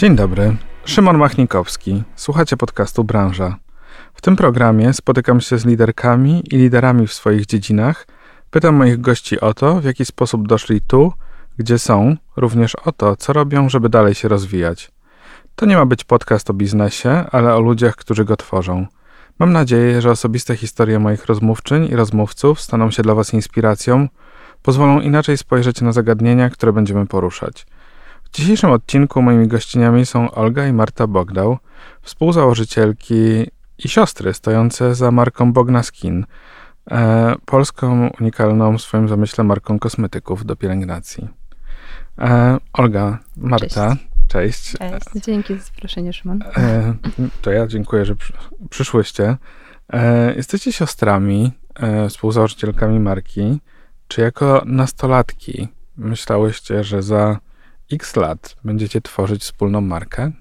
Dzień dobry, Szymon Machnikowski. Słuchacie podcastu Branża. W tym programie spotykam się z liderkami i liderami w swoich dziedzinach. Pytam moich gości o to, w jaki sposób doszli tu, gdzie są, również o to, co robią, żeby dalej się rozwijać. To nie ma być podcast o biznesie, ale o ludziach, którzy go tworzą. Mam nadzieję, że osobiste historie moich rozmówczyń i rozmówców staną się dla Was inspiracją, pozwolą inaczej spojrzeć na zagadnienia, które będziemy poruszać. W dzisiejszym odcinku moimi gościniami są Olga i Marta Bogdał, współzałożycielki i siostry stojące za marką Bogna Skin, e, polską unikalną w swoim zamyśle marką kosmetyków do pielęgnacji. E, Olga, Marta, cześć. Cześć. Dzięki za zaproszenie, Szymon. E, to ja dziękuję, że przy, przyszłyście. E, jesteście siostrami, e, współzałożycielkami marki. Czy jako nastolatki myślałyście, że za x lat będziecie tworzyć wspólną markę?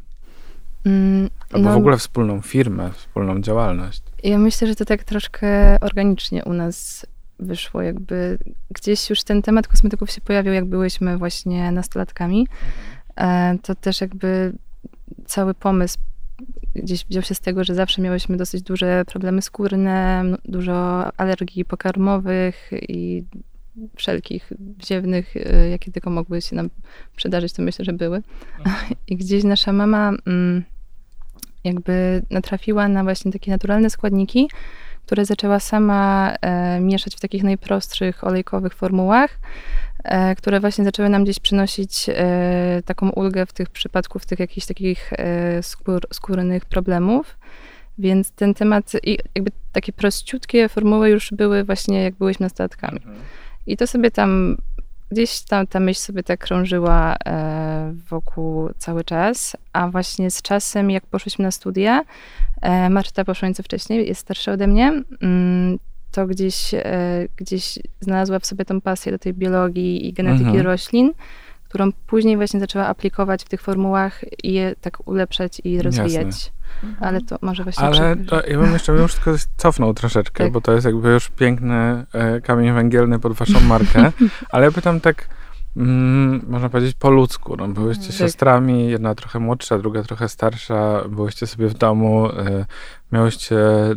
Mm, Albo w ogóle wspólną firmę, wspólną działalność? Ja myślę, że to tak troszkę organicznie u nas wyszło. Jakby gdzieś już ten temat kosmetyków się pojawił, jak byłyśmy właśnie nastolatkami. E, to też jakby cały pomysł gdzieś wziął się z tego, że zawsze miałyśmy dosyć duże problemy skórne, dużo alergii pokarmowych i wszelkich ziewnych, e, jakie tylko mogły się nam przydarzyć, to myślę, że były. Mhm. I gdzieś nasza mama mm, jakby natrafiła na właśnie takie naturalne składniki, które zaczęła sama e, mieszać w takich najprostszych olejkowych formułach, e, które właśnie zaczęły nam gdzieś przynosić e, taką ulgę w tych przypadku, w tych jakichś takich skór, skórnych problemów. Więc ten temat i jakby takie prościutkie formuły już były właśnie jak byłyśmy nastolatkami. Mhm. I to sobie tam gdzieś tam ta myśl sobie tak krążyła e, wokół cały czas, a właśnie z czasem, jak poszliśmy na studia, e, Marta poszła nieco wcześniej, jest starsza ode mnie, mm, to gdzieś, e, gdzieś znalazła w sobie tą pasję do tej biologii i genetyki mhm. roślin, którą później właśnie zaczęła aplikować w tych formułach i je tak ulepszać i rozwijać. Jasne. Mhm. Ale to może właśnie... Ale to, ja bym jeszcze już tylko cofnął troszeczkę, tak. bo to jest jakby już piękny e, kamień węgielny pod waszą markę, ale ja pytam tak, mm, można powiedzieć po ludzku, no, byłyście tak. siostrami, jedna trochę młodsza, druga trochę starsza, byłyście sobie w domu, e, miałyście e,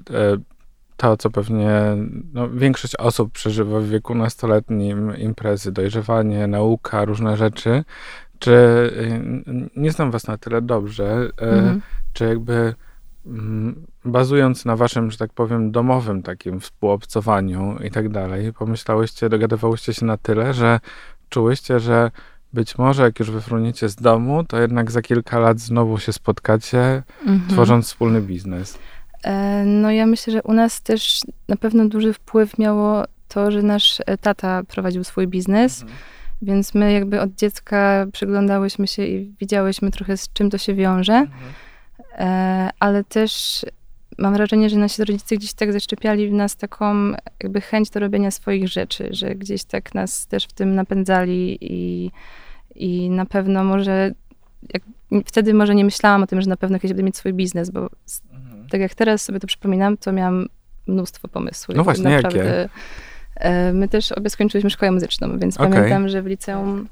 to, co pewnie no, większość osób przeżywa w wieku nastoletnim, imprezy, dojrzewanie, nauka, różne rzeczy. Czy y, nie znam was na tyle dobrze, e, mhm. czy jakby mm, bazując na waszym, że tak powiem, domowym takim współobcowaniu i tak dalej, pomyślałyście, dogadywałyście się na tyle, że czułyście, że być może jak już wyfruniecie z domu, to jednak za kilka lat znowu się spotkacie, mhm. tworząc wspólny biznes. E, no ja myślę, że u nas też na pewno duży wpływ miało to, że nasz e, tata prowadził swój biznes, mhm. więc my jakby od dziecka przyglądałyśmy się i widziałyśmy trochę z czym to się wiąże, mhm. E, ale też mam wrażenie, że nasi rodzice gdzieś tak zaszczepiali w nas taką jakby chęć do robienia swoich rzeczy, że gdzieś tak nas też w tym napędzali i, i na pewno może jak, wtedy może nie myślałam o tym, że na pewno kiedyś będę mieć swój biznes, bo tak jak teraz sobie to przypominam, to miałam mnóstwo pomysłów. No właśnie, Naprawdę. jakie? My też obie skończyliśmy szkołę muzyczną, więc okay. pamiętam, że w liceum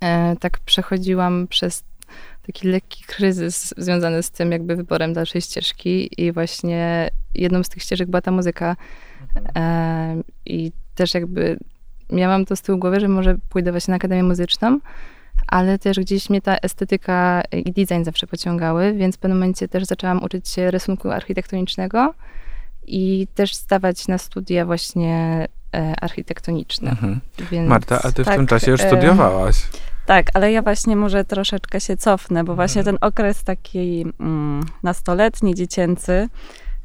e, tak przechodziłam przez taki lekki kryzys związany z tym jakby wyborem dalszej ścieżki i właśnie jedną z tych ścieżek była ta muzyka mhm. e, i też jakby miałam to z tyłu głowy, że może pójdę właśnie na Akademię Muzyczną, ale też gdzieś mnie ta estetyka i design zawsze pociągały, więc w pewnym momencie też zaczęłam uczyć się rysunku architektonicznego i też stawać na studia właśnie e, architektoniczne. Mhm. Więc, Marta, a ty tak, w tym czasie już e, studiowałaś. Tak, ale ja właśnie może troszeczkę się cofnę, bo właśnie mhm. ten okres taki mm, nastoletni, dziecięcy,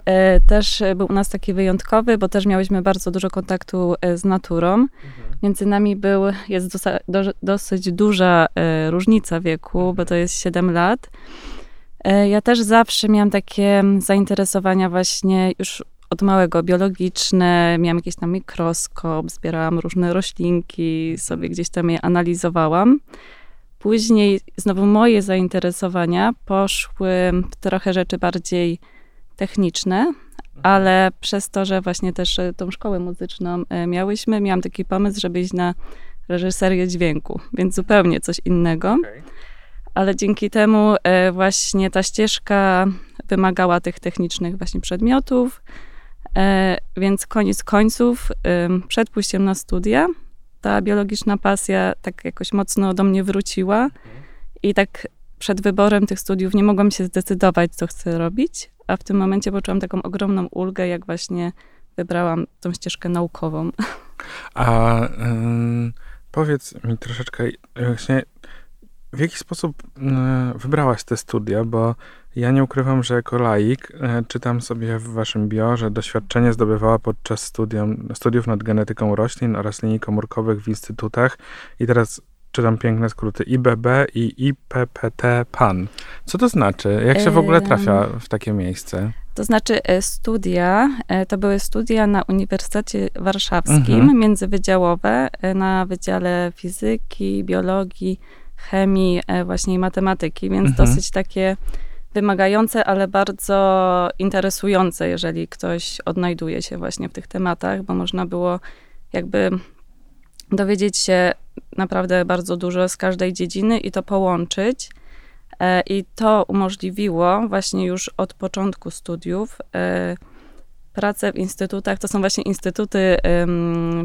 E, też był u nas taki wyjątkowy, bo też miałyśmy bardzo dużo kontaktu e, z naturą. Mhm. Między nami był, jest dosa, do, dosyć duża e, różnica wieku, bo to jest 7 lat. Ja też zawsze miałam takie zainteresowania właśnie już od małego biologiczne, miałam jakiś tam mikroskop, zbierałam różne roślinki, sobie gdzieś tam je analizowałam. Później znowu moje zainteresowania poszły w trochę rzeczy bardziej techniczne, ale przez to, że właśnie też e, tą szkołę muzyczną e, miałyśmy, miałam taki pomysł, żeby iść na reżyserię dźwięku, więc zupełnie coś innego. Okay. Ale dzięki temu e, właśnie ta ścieżka wymagała tych technicznych właśnie przedmiotów, więc koniec końców, przed pójściem na studia, ta biologiczna pasja tak jakoś mocno do mnie wróciła mhm. i tak przed wyborem tych studiów nie mogłam się zdecydować, co chcę robić, a w tym momencie poczułam taką ogromną ulgę, jak właśnie wybrałam tą ścieżkę naukową. A y, powiedz mi troszeczkę, właśnie w jaki sposób y, wybrałaś te studia, bo ja nie ukrywam, że jako laik y, czytam sobie w waszym bio, że doświadczenie zdobywała podczas studium, studiów nad genetyką roślin oraz linii komórkowych w instytutach i teraz czytam piękne skróty IBB i IPPT PAN. Co to znaczy? Jak się w ogóle trafia w takie miejsce? To znaczy e, studia, e, to były studia na Uniwersytecie Warszawskim, mhm. międzywydziałowe, e, na Wydziale Fizyki, Biologii, Chemii, właśnie i Matematyki, więc mhm. dosyć takie wymagające, ale bardzo interesujące, jeżeli ktoś odnajduje się właśnie w tych tematach, bo można było jakby dowiedzieć się naprawdę bardzo dużo z każdej dziedziny i to połączyć. E, I to umożliwiło właśnie już od początku studiów e, pracę w instytutach. To są właśnie instytuty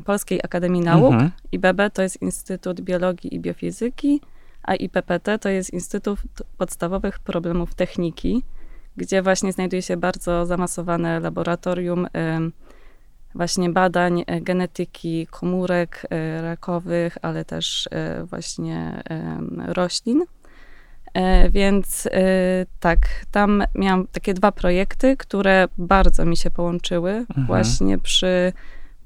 Polskiej Akademii Nauk. Mhm. IBB to jest Instytut Biologii i Biofizyki, a IPPT to jest Instytut Podstawowych Problemów Techniki, gdzie właśnie znajduje się bardzo zamasowane laboratorium właśnie badań e, genetyki komórek e, rakowych, ale też e, właśnie roślin. Więc tak, tam miałam takie dwa projekty, które bardzo mi się połączyły mhm. właśnie przy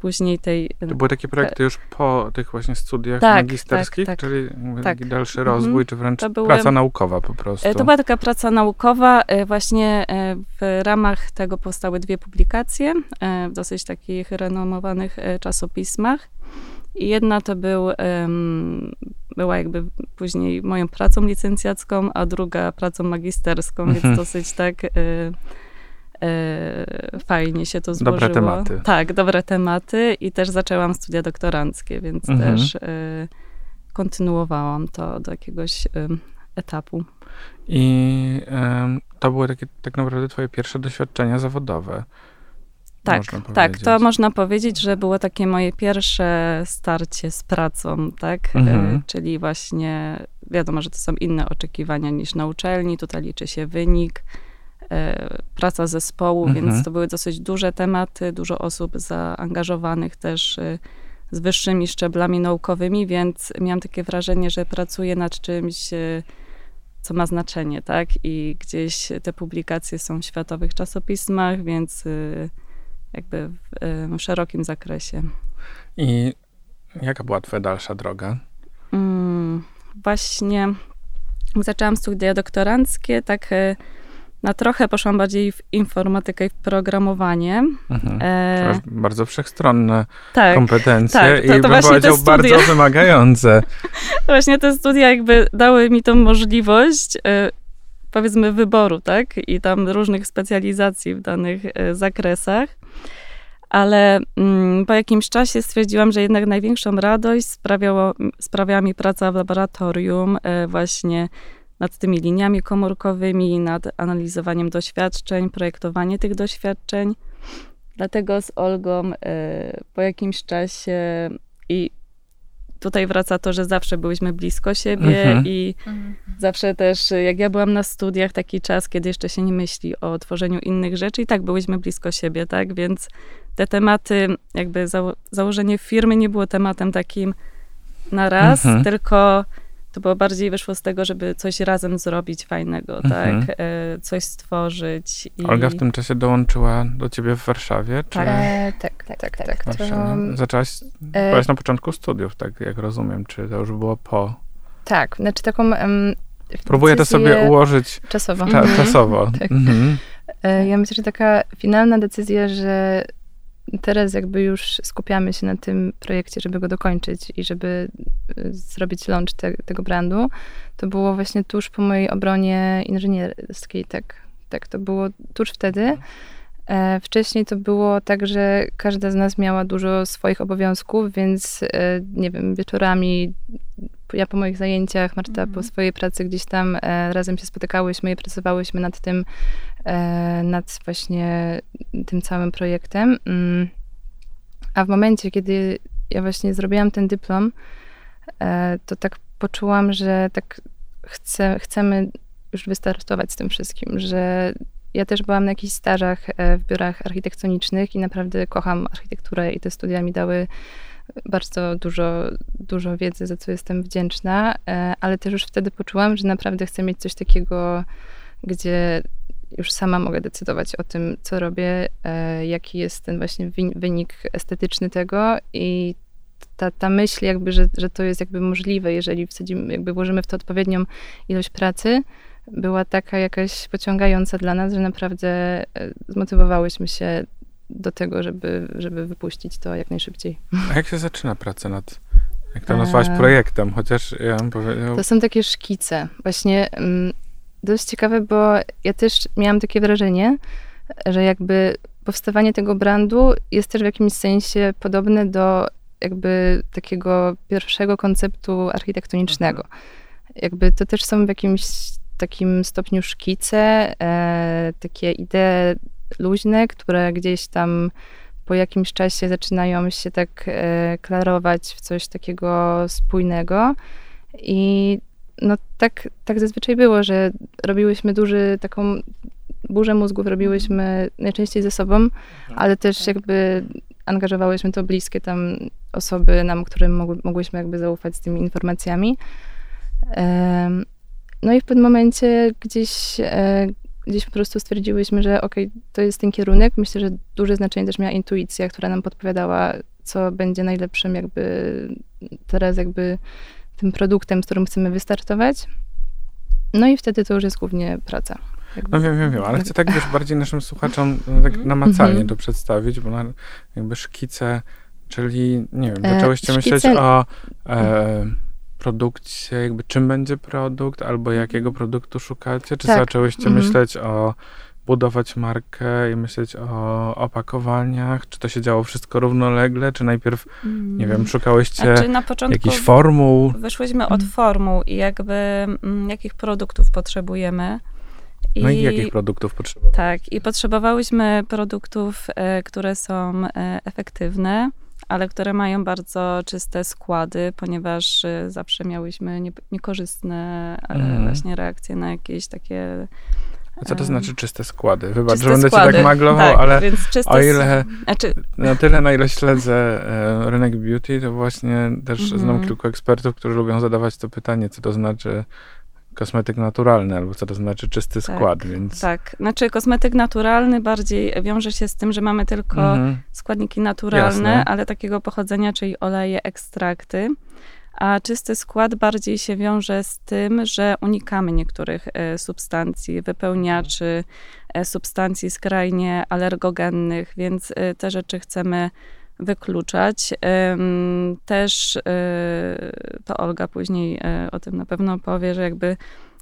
później tej... To były takie projekty już po tych właśnie studiach tak, magisterskich, tak, tak, czyli tak. dalszy rozwój, mhm. czy wręcz były, praca naukowa po prostu? To była taka praca naukowa. E, właśnie e, w ramach tego powstały dwie publikacje e, w dosyć takich renomowanych czasopismach. I jedna to był, była jakby później moją pracą licencjacką, a druga pracą magisterską, mhm. więc dosyć tak e, fajnie się to złożyło. Dobre tematy. Tak, dobre tematy i też zaczęłam studia doktoranckie, więc mhm. też e, kontynuowałam to do jakiegoś e, etapu. I to były takie tak naprawdę twoje pierwsze doświadczenia zawodowe. Tak, tak, to można powiedzieć, że było takie moje pierwsze starcie z pracą, tak? E, mhm. Czyli właśnie wiadomo, że to są inne oczekiwania niż na uczelni, tutaj liczy się wynik, E, praca zespołu, mhm. więc to były dosyć duże tematy, dużo osób zaangażowanych też e, z wyższymi szczeblami naukowymi, więc miałam takie wrażenie, że pracuję nad czymś, e, co ma znaczenie, tak? I gdzieś te publikacje są w światowych czasopismach, więc jakby w, szerokim zakresie. I jaka była twoja dalsza droga? Mm, właśnie zaczęłam studia doktoranckie, tak na trochę poszłam bardziej w informatykę i w programowanie. Mhm. E... Bardzo wszechstronne tak, kompetencje tak, to, to i bym powiedział bardzo wymagające. właśnie te studia jakby dały mi tą możliwość e, powiedzmy wyboru, tak? I tam różnych specjalizacji w danych e, zakresach. Ale mm, po jakimś czasie stwierdziłam, że jednak największą radość sprawiało, sprawiała mi praca w laboratorium, e, właśnie nad tymi liniami komórkowymi, nad analizowaniem doświadczeń, projektowanie tych doświadczeń. Dlatego z Olgą y, po jakimś czasie i tutaj wraca to, że zawsze byliśmy blisko siebie mhm. i mhm. zawsze też, jak ja byłam na studiach, taki czas, kiedy jeszcze się nie myśli o tworzeniu innych rzeczy i tak byliśmy blisko siebie, tak? Więc te tematy, jakby zało założenie firmy nie było tematem takim na raz, mhm. tylko to było bardziej wyszło z tego, żeby coś razem zrobić fajnego, mhm. tak? E, coś stworzyć. I... Olga w tym czasie dołączyła do ciebie w Warszawie? Czy... Tak, e, tak, tak, tak. tak. To... Zaczęłaś, e... byłaś na początku studiów, tak jak rozumiem, czy to już było po? Tak, znaczy taką... Um, Próbuję to sobie ułożyć czasowo. Ta, mhm. czasowo. tak. mhm. E, ja myślę, że taka finalna decyzja, że teraz jakby już skupiamy się na tym projekcie, żeby go dokończyć i żeby y, zrobić launch te, tego brandu, to było właśnie tuż po mojej obronie inżynierskiej, tak. Tak, to było tuż wtedy. E, wcześniej to było tak, że każda z nas miała dużo swoich obowiązków, więc e, nie wiem, wieczorami ja po moich zajęciach, Marta mm. po mhm. swojej pracy gdzieś tam e, razem się spotykałyśmy i pracowałyśmy nad tym, nad właśnie tym całym projektem. Mm. A w momencie, kiedy ja właśnie zrobiłam ten dyplom, e, to tak poczułam, że tak chcę, chcemy już wystartować z tym wszystkim, że ja też byłam na jakichś stażach e, w biurach architektonicznych i naprawdę kocham architekturę i te studia mi dały bardzo dużo, dużo wiedzy, za co jestem wdzięczna, e, ale też już wtedy poczułam, że naprawdę chcę mieć coś takiego, gdzie już sama mogę decydować o tym, co robię, e, jaki jest ten właśnie wynik estetyczny tego i ta, ta myśl jakby, że, że to jest jakby możliwe, jeżeli wsadzimy, jakby włożymy w to odpowiednią ilość pracy, była taka jakaś pociągająca dla nas, że naprawdę e, zmotywowałyśmy się do tego, żeby, żeby wypuścić to jak najszybciej. A jak się zaczyna praca nad, jak to nazwałaś, e, projektem? Chociaż ja bym powiedział... To są takie szkice. Właśnie mm, dość ciekawe, bo ja też miałam takie wrażenie, że jakby powstawanie tego brandu jest też w jakimś sensie podobne do jakby takiego pierwszego konceptu architektonicznego. Mhm. Jakby to też są w jakimś takim stopniu szkice, e, takie idee luźne, które gdzieś tam po jakimś czasie zaczynają się tak e, klarować w coś takiego spójnego. I no tak, tak zazwyczaj było, że robiłyśmy duży, taką burzę mózgów robiłyśmy najczęściej ze sobą, mhm. ale też tak. jakby angażowałyśmy to bliskie tam osoby nam, którym mogły, mogłyśmy jakby zaufać z tymi informacjami. No i w pewnym momencie gdzieś, e, gdzieś po prostu stwierdziłyśmy, że okej, okay, to jest ten kierunek. Myślę, że duże znaczenie też miała intuicja, która nam podpowiadała, co będzie najlepszym jakby teraz jakby tym produktem, z którym chcemy wystartować. No i wtedy to już jest głównie praca. No wiem, wiem, wiem, ale chcę tak wiesz, bardziej naszym słuchaczom no, tak mhm. namacalnie -hmm. to przedstawić, bo na, jakby szkice, czyli nie wiem, e, zaczęłyście e, myśleć o e, produkcie, jakby czym będzie produkt, albo jakiego produktu szukacie? Czy tak. zaczęłyście mhm. myśleć o budować markę i myśleć o opakowaniach? Czy to się działo wszystko równolegle? Czy najpierw, mm. nie wiem, szukałyście znaczy na jakichś formuł? Wyszłyśmy od mm. formuł i jakby mm, jakich produktów potrzebujemy. I, no i jakich produktów potrzebowałyśmy? Tak, i potrzebowałyśmy produktów, e, które są e, efektywne, ale które mają bardzo czyste składy, ponieważ y, zawsze miałyśmy nie, niekorzystne mm. właśnie reakcje na jakieś takie co to znaczy czyste składy? Wybacz, czyste że będę składy. cię tak maglował, tak, ale o ile, znaczy... na tyle, na ile śledzę e, rynek beauty, to właśnie też -hmm. znam kilku ekspertów, którzy lubią zadawać to pytanie, co to znaczy kosmetyk naturalny, albo co to znaczy czysty tak, skład, więc... Tak, znaczy kosmetyk naturalny bardziej wiąże się z tym, że mamy tylko mhm. składniki naturalne, Jasne. ale takiego pochodzenia, czyli oleje, ekstrakty. A czysty skład bardziej się wiąże z tym, że unikamy niektórych e, substancji, wypełniaczy, e, substancji skrajnie alergogennych, więc e, te rzeczy chcemy wykluczać. Też to Olga później o tym na pewno powie, że jakby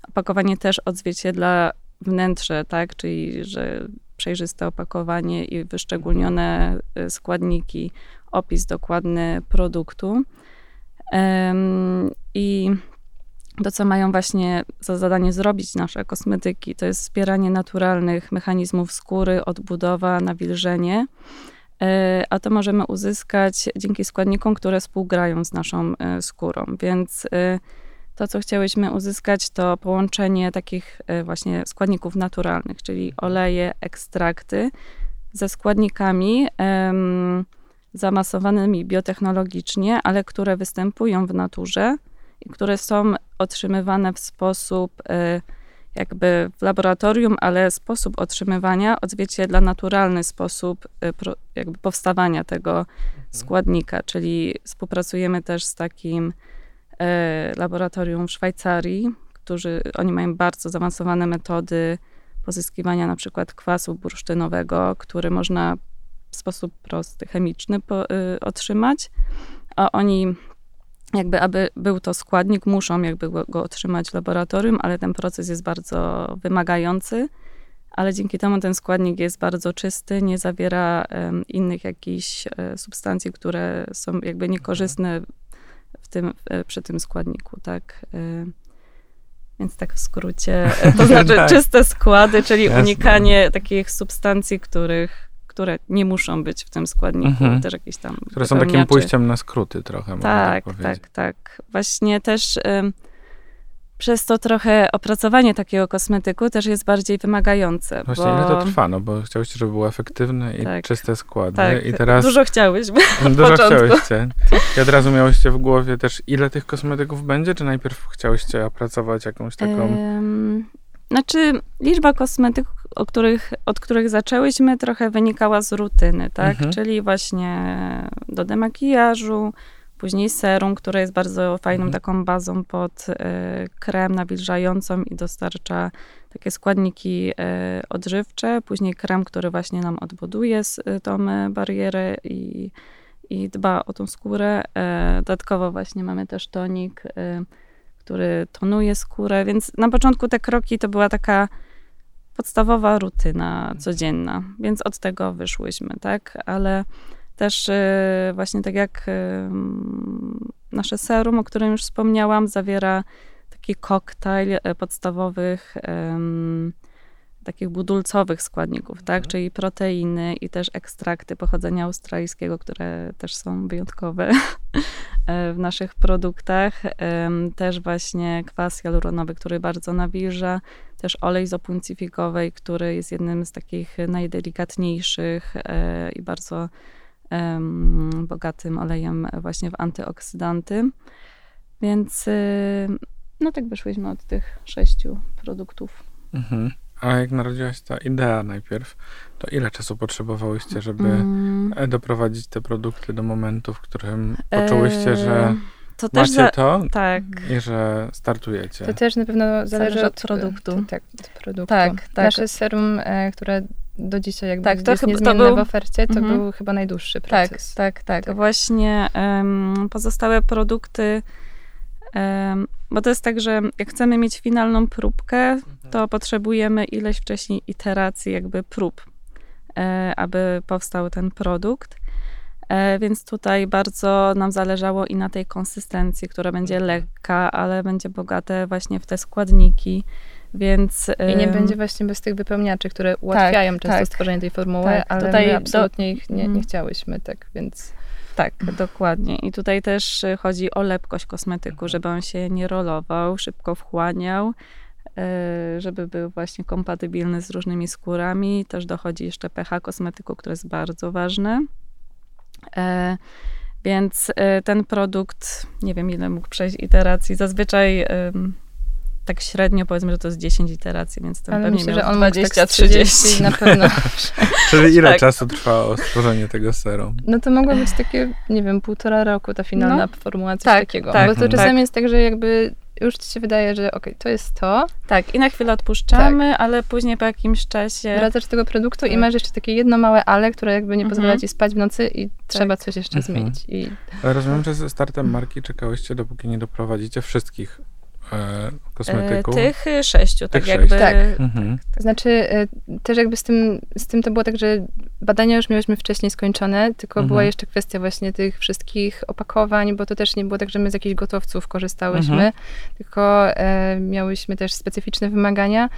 opakowanie też odzwierciedla wnętrze, tak, czyli że przejrzyste opakowanie i wyszczególnione składniki, opis dokładny produktu. I to, co mają właśnie za zadanie zrobić nasze kosmetyki, to jest wspieranie naturalnych mechanizmów skóry, odbudowa, nawilżenie. E, a to możemy uzyskać dzięki składnikom, które współgrają z naszą e, skórą. Więc e, to, co chciałyśmy uzyskać, to połączenie takich właśnie składników naturalnych, czyli oleje, ekstrakty ze składnikami zamasowanymi biotechnologicznie, ale które występują w naturze i które są otrzymywane w sposób jakby w laboratorium, ale sposób otrzymywania odzwierciedla naturalny sposób y, jakby powstawania tego mhm. składnika, czyli współpracujemy też z takim e, laboratorium w Szwajcarii, którzy, oni mają bardzo zaawansowane metody pozyskiwania na przykład kwasu bursztynowego, który można w sposób prosty, chemiczny po, y, otrzymać, a oni jakby, aby był to składnik, muszą jakby go, go otrzymać w laboratorium, ale ten proces jest bardzo wymagający, ale dzięki temu ten składnik jest bardzo czysty, nie zawiera innych jakichś e, substancji, które są jakby niekorzystne w tym, e, przy tym składniku, tak. E, więc tak w skrócie, to znaczy tak. czyste składy, czyli Jasne. unikanie takich substancji, których, które nie muszą być w tym składniku, mhm. też jakieś tam. Które są takim pójściem na skróty trochę. Tak, tak, tak, tak. Właśnie też. Przez to trochę opracowanie takiego kosmetyku też jest bardziej wymagające. Właśnie, bo... ile to trwa? No bo chciałyście, żeby było efektywne i tak. czyste składy. Tak. I teraz... Dużo chciałyśmy Dużo chciałyście. I od razu miałyście w głowie też, ile tych kosmetyków będzie? Czy najpierw chciałyście opracować jakąś taką... Um, znaczy, liczba kosmetyków, o których, od których zaczęłyśmy, trochę wynikała z rutyny, tak? Mhm. Czyli właśnie do demakijażu, Później serum, które jest bardzo fajną mhm. taką bazą pod y, krem nawilżającą i dostarcza takie składniki y, odżywcze. Później krem, który właśnie nam odbuduje y, tą barierę i, i dba o tą skórę. Dodatkowo właśnie mamy też tonik, który tonuje skórę, więc na początku te kroki to była taka podstawowa rutyna codzienna, więc od tego wyszłyśmy, tak? Ale też y, właśnie tak jak y, nasze serum, o którym już wspomniałam, zawiera taki koktajl y, podstawowych takich budulcowych składników, tak? Mhm. Czyli proteiny i też ekstrakty pochodzenia australijskiego, które też są wyjątkowe w naszych produktach. Też właśnie kwas hialuronowy, który bardzo nawilża. Też olej z opuncji figowej, który jest jednym z takich najdelikatniejszych i bardzo bogatym olejem właśnie w antyoksydanty. Więc y, no tak wyszłyśmy od tych sześciu produktów. Mhm. A jak narodziła się ta idea najpierw, to ile czasu potrzebowałyście, żeby mm. doprowadzić te produkty do momentu, w którym poczułyście, że to macie za... to tak. i że startujecie? To też na pewno zależy, zależy od produktu. tak, od produktu. Tak, tak. Nasze serum, e, które do dzisiaj jakby tak, to jest chyba, to był, w ofercie, to mhm. był chyba najdłuższy tak, proces. Tak, tak, tak. tak. Właśnie um, pozostałe produkty, bo to jest tak, że jak chcemy mieć finalną próbkę, to mhm. potrzebujemy ileś wcześniej iteracji jakby prób, e, aby powstał ten produkt. E, więc tutaj bardzo nam zależało i na tej konsystencji, która będzie mhm. lekka, ale będzie bogate właśnie w te składniki. Więc, I nie będzie właśnie bez tych wypełniaczy, które ułatwiają tak, często tak, stworzenie tej formuły, tak, ale tutaj my absolutnie do... ich nie, nie mhm. chciałyśmy, tak więc... Tak, dokładnie. I tutaj też chodzi o lepkość kosmetyku, żeby on się nie rolował, szybko wchłaniał, e, żeby był właśnie kompatybilny z różnymi skórami. Też dochodzi jeszcze pH kosmetyku, które jest bardzo ważne. E, więc e, ten produkt, nie wiem ile mógł przejść iteracji, zazwyczaj tak średnio powiedzmy, że to jest 10 iteracji, więc to pewnie myślę, że on 20-30 tak na pewno. Czyli ile tak. czasu trwało stworzenie tego serum? No to mogło być takie, nie wiem, półtora roku ta finalna no. formuła, coś tak, takiego. Tak, Bo to czasami tak. jest tak, że jakby już ci się wydaje, że okej, okay, to jest to. Tak, i na chwilę odpuszczamy, tak. ale później po jakimś czasie... Wracasz do tego produktu tak. i masz jeszcze takie jedno małe ale, które jakby nie pozwala mhm. ci spać w nocy i tak. trzeba coś jeszcze mhm. zmienić. I... Ale rozumiem, że ze startem marki czekałyście, dopóki nie doprowadzicie wszystkich e, kosmetyku? E, tych sześciu, tak Tych jakby. Sześć. Tak. Mhm. To znaczy e, też jakby z tym, z tym to było tak, że badania już miałyśmy wcześniej skończone, tylko mhm. była jeszcze kwestia właśnie tych wszystkich opakowań, bo to też nie było tak, że my z jakichś gotowców korzystałyśmy, mhm. tylko e, miałyśmy też specyficzne wymagania,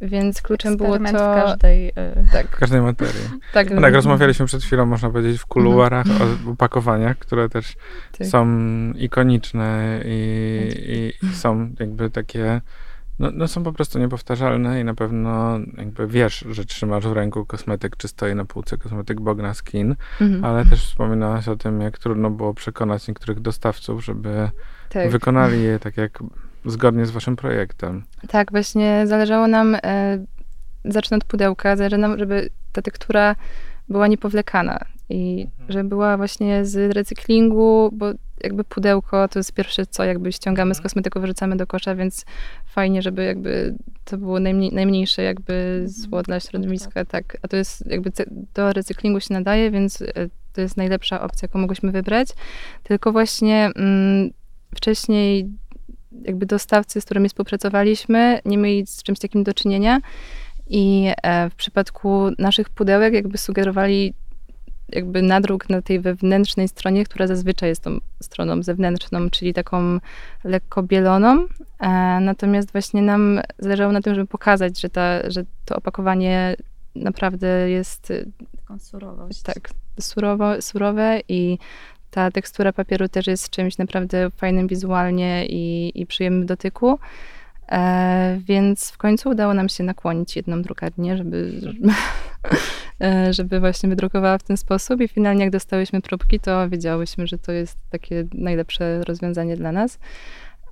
więc kluczem było to... w każdej... Y, tak. W każdej materii. Tak. No tak, rozmawialiśmy przed chwilą, można powiedzieć, w kuluarach mhm. o opakowaniach, które też tak. są ikoniczne i, i, i, są jakby takie... No, no, są po prostu niepowtarzalne i na pewno jakby wiesz, że trzymasz w ręku kosmetyk, czy stoi na półce kosmetyk Bogna Skin, mhm. ale też wspominałaś o tym, jak trudno było przekonać niektórych dostawców, żeby tak. wykonali je tak, jak zgodnie z waszym projektem. Tak, właśnie zależało nam, e, zacznę od pudełka, zależy nam, żeby ta tektura była niepowlekana i mhm. że była właśnie z recyklingu, bo jakby pudełko to jest pierwsze co, jakby ściągamy z mhm. kosmetyku, wyrzucamy do kosza, więc fajnie, żeby jakby to było najmniej, najmniejsze jakby mhm. zło dla środowiska, tak, tak. A to jest jakby do recyklingu się nadaje, więc e, to jest najlepsza opcja, jaką mogłyśmy wybrać. Tylko właśnie mm, wcześniej jakby dostawcy, z którymi współpracowaliśmy, nie mieli z czymś takim do czynienia. I e, w przypadku naszych pudełek jakby sugerowali jakby nadruk na tej wewnętrznej stronie, która zazwyczaj jest tą stroną zewnętrzną, czyli taką lekko bieloną. E, natomiast właśnie nam zależało na tym, żeby pokazać, że, ta, że to opakowanie naprawdę jest Taką surowość. tak surowo, surowe i ta tekstura papieru też jest czymś naprawdę fajnym wizualnie i, i przyjemnym w dotyku. E, więc w końcu udało nam się nakłonić jedną drukarnię, żeby, e, żeby właśnie wydrukowała w ten sposób i finalnie jak dostałyśmy próbki, to wiedziałyśmy, że to jest takie najlepsze rozwiązanie dla nas.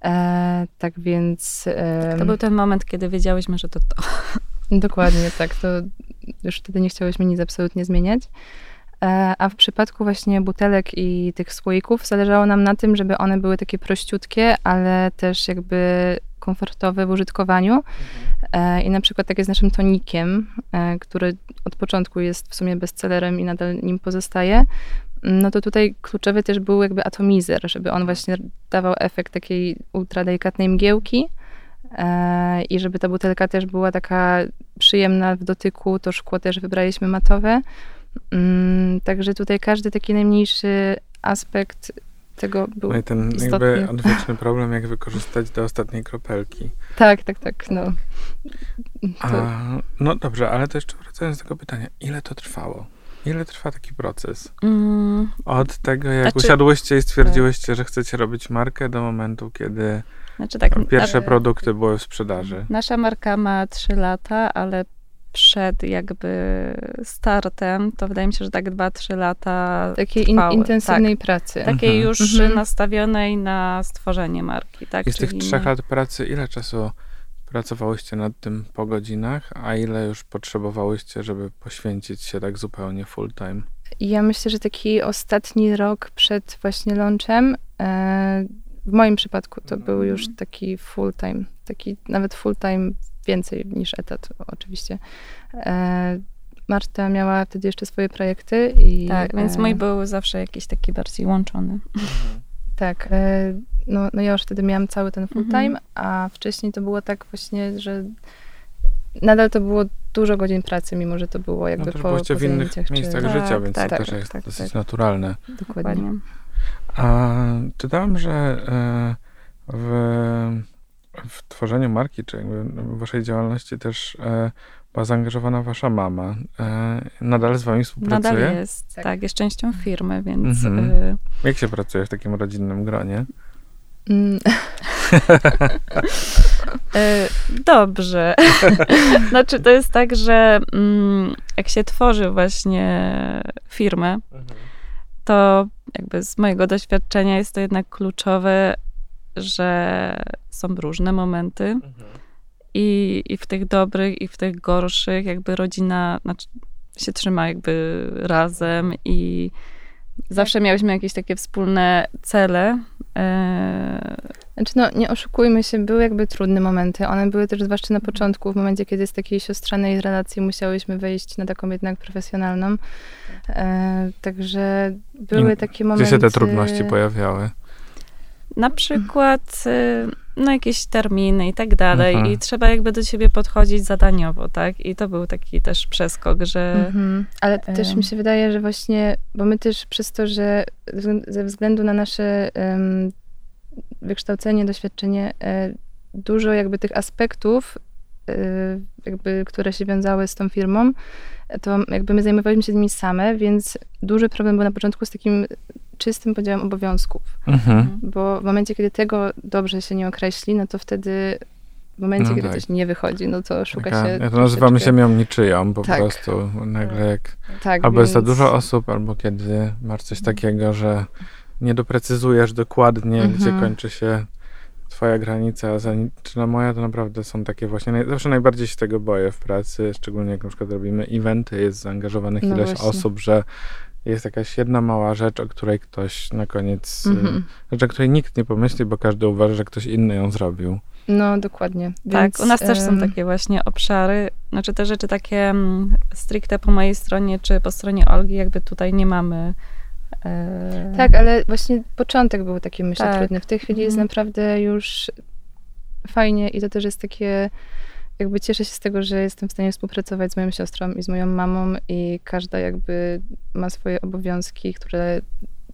E, tak więc... em, To był ten moment, kiedy wiedziałyśmy, że to to. Dokładnie, tak. To już wtedy nie chciałyśmy nic absolutnie zmieniać. E, A w przypadku właśnie butelek i tych słoików zależało nam na tym, żeby one były takie prościutkie, ale też jakby komfortowe w użytkowaniu. E, I na przykład tak jest naszym tonikiem, e, który od początku jest w sumie bestsellerem i nadal nim pozostaje. No to tutaj kluczowy też był jakby atomizer, żeby on właśnie dawał efekt takiej ultra delikatnej mgiełki. I żeby ta butelka też była taka przyjemna w dotyku, to szkło też wybraliśmy matowe. Mm, Także tutaj każdy taki najmniejszy aspekt tego był. No i ten istotny. jakby odwieczny problem, jak wykorzystać do ostatniej kropelki. Tak, tak, tak. No. To, A, no dobrze, ale to jeszcze wracając do tego pytania, ile to trwało? Ile trwa taki proces? Mm, Od tego, jak Znaczy- usiadłyście i stwierdziłyście, że chcecie robić markę, do momentu, kiedy znaczy tak, pierwsze ale- produkty były w sprzedaży. Nasza marka ma 3 lata, ale przed jakby startem, to wydaje mi się, że tak 2-3 lata takiej in, intensywnej pracy. Tak, takiej Mhm. już Mhm. nastawionej na stworzenie marki, tak? I z tych trzech nie- lat pracy, ile czasu pracowałyście nad tym po godzinach, a ile już potrzebowałyście, żeby poświęcić się tak zupełnie full time? Ja myślę, że taki ostatni rok przed właśnie launchem, e, w moim przypadku to był już taki full time, taki nawet full time więcej niż etat oczywiście. E, Marta miała wtedy jeszcze swoje projekty i Tak, więc e, mój był zawsze jakiś taki bardziej łączony. Tak, e, no, no ja już wtedy miałam cały ten full time, Mhm. a wcześniej to było tak właśnie, że nadal to było dużo godzin pracy, mimo że to było jakby No też po, w innych zajęciach, miejscach czy... Tak, życia, więc tak, to tak, też jest tak, dosyć tak. naturalne. Dokładnie. Dokładnie. A czytałem, że e, w, w tworzeniu marki, czy jakby w waszej działalności też e, była zaangażowana wasza mama. E, Nadal z wami współpracuje? Nadal jest, Tak. tak. jest częścią firmy, więc Mhm. y, Jak się pracuje w takim rodzinnym gronie? Mm, dobrze. znaczy, to jest tak, że mm, jak się tworzy właśnie firmę, to jakby z mojego doświadczenia jest to jednak kluczowe, że są różne momenty i, i w tych dobrych, i w tych gorszych jakby rodzina znaczy, się trzyma jakby razem i zawsze miałyśmy jakieś takie wspólne cele. E, Znaczy, no, nie oszukujmy się, były jakby trudne momenty. One były też zwłaszcza na początku, w momencie, kiedy z takiej siostrzanej relacji musiałyśmy wejść na taką jednak profesjonalną. E, także były I takie Gdzie momenty... się te trudności pojawiały? Na przykład y, no jakieś terminy i tak dalej Mhm. i trzeba jakby do siebie podchodzić zadaniowo, tak? I to był taki też przeskok, że Mhm. Ale też em. mi się wydaje, że właśnie, bo my też przez to, że ze względu na nasze em, wykształcenie, doświadczenie, e, dużo jakby tych aspektów, e, jakby, które się wiązały z tą firmą, e, to jakby my zajmowaliśmy się nimi same, więc duży problem był na początku z takim czystym podziałem obowiązków. Mhm. Bo w momencie, kiedy tego dobrze się nie określi, no to wtedy w momencie, No kiedy tak. coś nie wychodzi, no to szuka Taka, się ja to nazywam troszeczkę- ziemią niczyją, po Tak. prostu nagle jak Tak, albo jest za więc- dużo osób, albo kiedy masz coś takiego, że nie doprecyzujesz dokładnie, gdzie Mhm. kończy się twoja granica, a zaczyna moja, to naprawdę są takie właśnie, naj, zawsze najbardziej się tego boję w pracy, szczególnie jak na przykład robimy eventy, jest zaangażowanych No ileś właśnie. osób, że jest jakaś jedna mała rzecz, o której ktoś na koniec, y, rzecz, o której nikt nie pomyśli, bo każdy uważa, że ktoś inny ją zrobił. No, dokładnie. Tak, Więc, u nas też są takie właśnie obszary, znaczy te rzeczy takie mm, stricte po mojej stronie, czy po stronie Olgi, jakby tutaj nie mamy. e, Tak, ale właśnie początek był taki, myślę, Tak. trudny. W tej chwili jest Mhm. naprawdę już fajnie i to też jest takie jakby cieszę się z tego, że jestem w stanie współpracować z moją siostrą i z moją mamą i każda jakby ma swoje obowiązki, które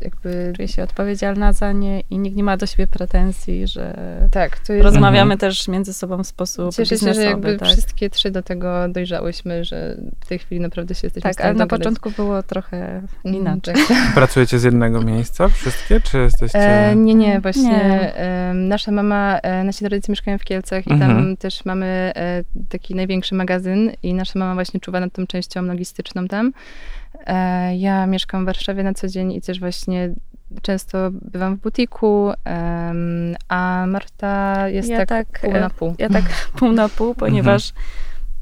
jakby... Czuję się odpowiedzialna za nie i nikt nie ma do siebie pretensji, że Tak, to jest... rozmawiamy też między sobą w sposób Cieszę się, że jakby tak. wszystkie trzy do tego dojrzałyśmy, że w tej chwili naprawdę się jesteśmy w Tak, ale na początku było trochę Mm, inaczej. tak. Pracujecie z jednego miejsca wszystkie, czy jesteście... E, nie, nie, właśnie Nie. e, nasza mama, e, nasi rodzice mieszkają w Kielcach i Mhm. tam też mamy e, taki największy magazyn i nasza mama właśnie czuwa nad tą częścią logistyczną tam. E, ja mieszkam w Warszawie na co dzień i też właśnie często bywam w butiku, a Marta jest Ja tak, tak, pół e, na pół. Ja tak pół na pół, ponieważ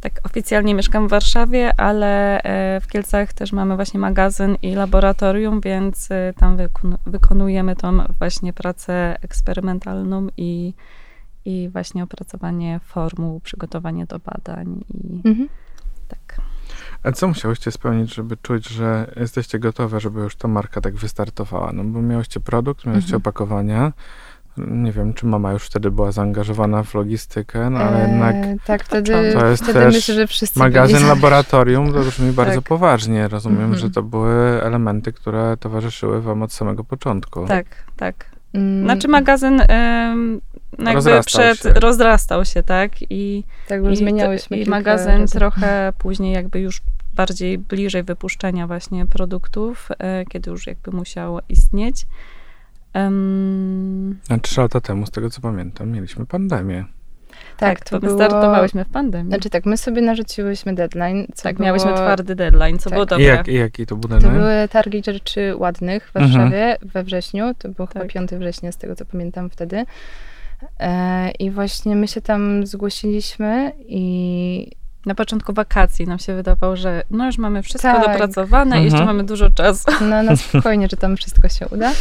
tak oficjalnie mieszkam w Warszawie, ale e, w Kielcach też mamy właśnie magazyn i laboratorium, więc tam wykon- wykonujemy tą właśnie pracę eksperymentalną i, i właśnie opracowanie formuł, przygotowanie do badań i Mhm. tak. A co musiałyście spełnić, żeby czuć, że jesteście gotowe, żeby już ta marka tak wystartowała? No bo miałyście produkt, miałyście Mhm. opakowania. Nie wiem, czy mama już wtedy była zaangażowana w logistykę, no ale E, jednak tak, wtedy, To jest wtedy też myślę, że wszyscy magazyn, byli... laboratorium to brzmi bardzo Tak. poważnie. Rozumiem, Mhm. że to były elementy, które towarzyszyły wam od samego początku. Tak, tak. Mm, Znaczy magazyn no jakby Rozrastał przed, się. rozrastał się, tak? I tak, I, zmieniałyśmy I magazyn razy. trochę później jakby już bardziej bliżej wypuszczenia właśnie produktów, e, kiedy już jakby musiał istnieć. Em, A trzy lata temu, z tego co pamiętam, mieliśmy pandemię. Tak, to to my było... startowałyśmy w pandemii. Znaczy tak, my sobie narzuciłyśmy deadline. Co tak, było... miałyśmy twardy deadline, co Tak. było I, dobre. jak, I jaki to był To deadline? były targi rzeczy ładnych w Mhm. Warszawie we wrześniu. To chyba Tak. 5 września, z tego co pamiętam wtedy. E, I właśnie my się tam zgłosiliśmy i Na początku wakacji nam się wydawało, że no już mamy wszystko Tak. dopracowane i jeszcze Mhm. mamy dużo czasu. no, na spokojnie, że tam wszystko się uda.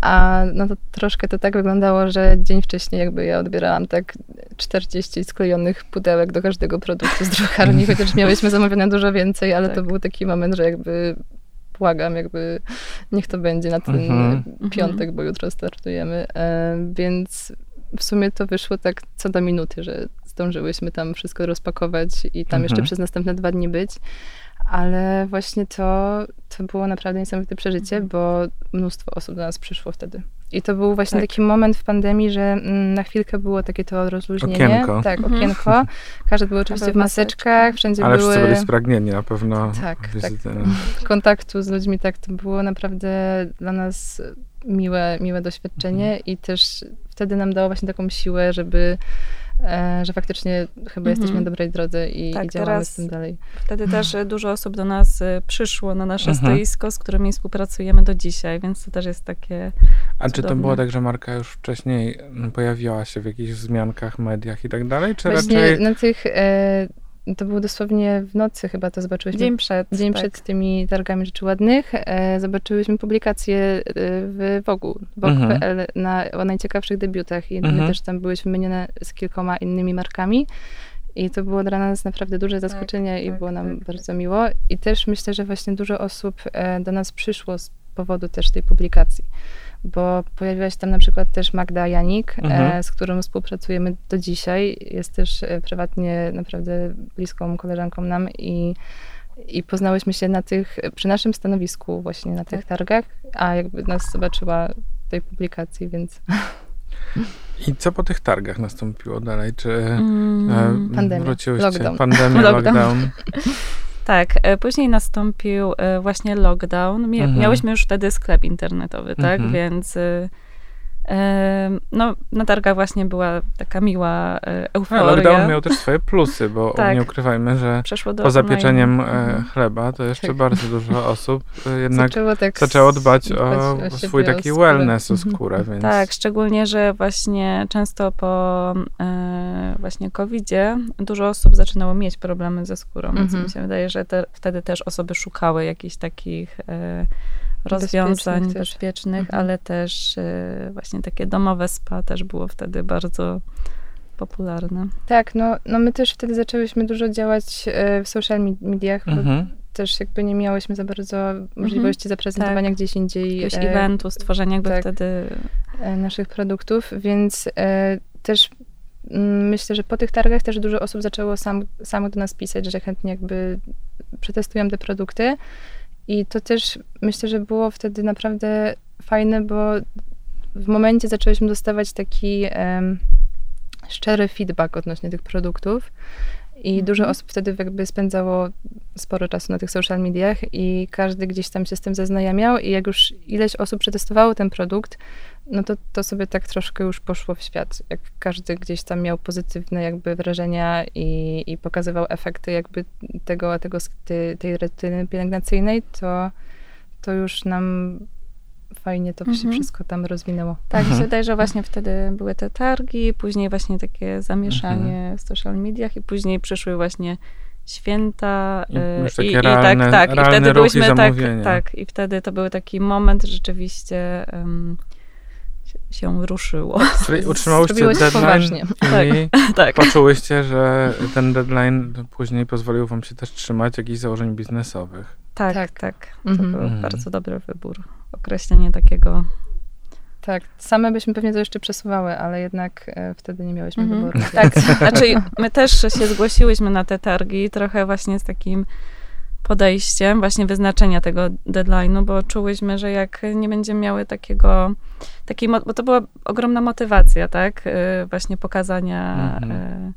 A no to troszkę to tak wyglądało, że dzień wcześniej jakby ja odbierałam tak 40 sklejonych pudełek do każdego produktu z drukarni, chociaż miałyśmy zamówione dużo więcej, ale to Tak. był taki moment, że jakby błagam, jakby niech to będzie na ten Mhm. piątek, bo jutro startujemy. E, więc w sumie to wyszło tak co do minuty, że zdążyłyśmy tam wszystko rozpakować i tam jeszcze Mhm. przez następne dwa dni być. Ale właśnie to, to było naprawdę niesamowite przeżycie, Mhm. bo mnóstwo osób do nas przyszło wtedy. I to był właśnie Tak. taki moment w pandemii, że mm, na chwilkę było takie to rozluźnienie. Okienko. Tak, Mhm. okienko. Każdy był oczywiście w maseczkach, wszędzie Ale były wszyscy byli spragnieni na pewno Tak, wizyty. kontaktu z ludźmi. Tak, to było naprawdę dla nas miłe, miłe doświadczenie Mhm. i też wtedy nam dało właśnie taką siłę, żeby e, że faktycznie chyba Mhm. jesteśmy na dobrej drodze i, Tak, i działamy teraz z tym dalej. Wtedy też dużo osób do nas e, przyszło na nasze Mhm. stoisko, z którymi współpracujemy do dzisiaj, więc to też jest takie A czy to Cudowne. było tak, że marka już wcześniej mm, pojawiała się w jakichś wzmiankach, mediach i tak dalej? Czy Właśnie raczej na tych, e, to było dosłownie w nocy chyba to zobaczyłyśmy. dzień przed. Dzień tak. przed tymi targami rzeczy ładnych e, zobaczyłyśmy publikację e, w Wogu, Mhm. Na, o najciekawszych debiutach i my Mhm. też tam byłyśmy wymienione z kilkoma innymi markami i to było dla nas naprawdę duże zaskoczenie i tak, było nam tak, bardzo miło i też myślę, że właśnie dużo osób e, do nas przyszło z powodu też tej publikacji. Bo pojawiła się tam na przykład też Magda Janik, Mhm. e, z którą współpracujemy do dzisiaj. Jest też e, prywatnie naprawdę bliską koleżanką nam i i poznałyśmy się na tych, przy naszym stanowisku właśnie na tych targach, a jakby nas zobaczyła w tej publikacji, więc I co po tych targach nastąpiło dalej? Czy Mm, e, Pandemia, wróciłyście? lockdown. Pandemia, Lockdown. lockdown. Tak, e, później nastąpił e, właśnie lockdown. Mia- Mhm. Miałyśmy już wtedy sklep internetowy, tak? Mhm. Więc e, no, na targach właśnie była taka miła e, euforia. lockdown miał też swoje plusy, bo Tak. nie ukrywajmy, że poza online. pieczeniem e, Mhm. chleba, to jeszcze Tak. bardzo dużo osób e, jednak zaczęło tak zaczęło dbać o, dbać o siebie, swój o taki skórę. wellness, o Mhm. skórę, więc... Tak, szczególnie, że właśnie często po e, właśnie COVID-zie dużo osób zaczynało mieć problemy ze skórą, więc Mhm. mi się wydaje, że te, wtedy też osoby szukały jakichś takich e, rozwiązań Bezpiecznych bezpiecznych, też. Mhm. ale też e, właśnie takie domowe spa też było wtedy bardzo popularne. Tak, no, no my też wtedy zaczęłyśmy dużo działać e, w social me- mediach, bo Mhm. też jakby nie miałyśmy za bardzo możliwości zaprezentowania gdzieś indziej Jakiegoś e, eventu, stworzenia jakby tak. wtedy e, naszych produktów, więc e, też mm, myślę, że po tych targach też dużo osób zaczęło sam, samo do nas pisać, że chętnie jakby przetestują te produkty. I to też myślę, że było wtedy naprawdę fajne, bo w momencie zaczęłyśmy dostawać taki um, szczery feedback odnośnie tych produktów. I mhm. dużo osób wtedy jakby spędzało sporo czasu na tych social mediach i każdy gdzieś tam się z tym zaznajamiał i jak już ileś osób przetestowało ten produkt, no to, to sobie tak troszkę już poszło w świat. Jak każdy gdzieś tam miał pozytywne jakby wrażenia i, i pokazywał efekty jakby tego, tego tej retyny pielęgnacyjnej, to, to już nam fajnie to mhm. się wszystko tam rozwinęło. Tak, mhm. się wydaje, że właśnie wtedy były te targi, później właśnie takie zamieszanie mhm. w social mediach i później przyszły właśnie święta i, i, realne, i tak, tak, i wtedy byliśmy tak, tak, i wtedy to był taki moment rzeczywiście um, się ruszyło. Czyli utrzymałyście deadline poważnie. i tak. tak. poczułyście, że ten deadline później pozwolił wam się też trzymać jakichś założeń biznesowych. Tak, tak. tak. To mhm. był mhm. bardzo dobry wybór. Określenie takiego tak, same byśmy pewnie to jeszcze przesuwały, ale jednak e, wtedy nie miałyśmy -hmm. wyboru. Tak, znaczy my też się zgłosiłyśmy na te targi trochę właśnie z takim podejściem właśnie wyznaczenia tego deadline'u, bo czułyśmy, że jak nie będziemy miały takiego, takiej, bo to była ogromna motywacja, tak, y, właśnie pokazania mm-hmm.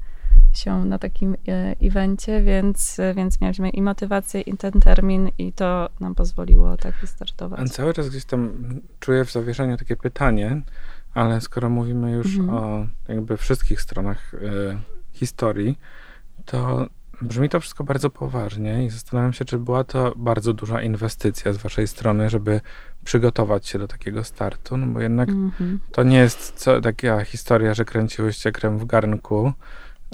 Się na takim y, evencie, więc, więc mieliśmy i motywację, i ten termin i to nam pozwoliło tak wystartować. A cały czas gdzieś tam czuję w zawieszeniu takie pytanie, ale skoro mówimy już mm-hmm. o jakby wszystkich stronach y, historii, to Brzmi to wszystko bardzo poważnie i zastanawiam się, czy była to bardzo duża inwestycja z waszej strony, żeby przygotować się do takiego startu, no bo jednak mm -hmm. to nie jest co, taka historia, że kręciłyście krem w garnku, e,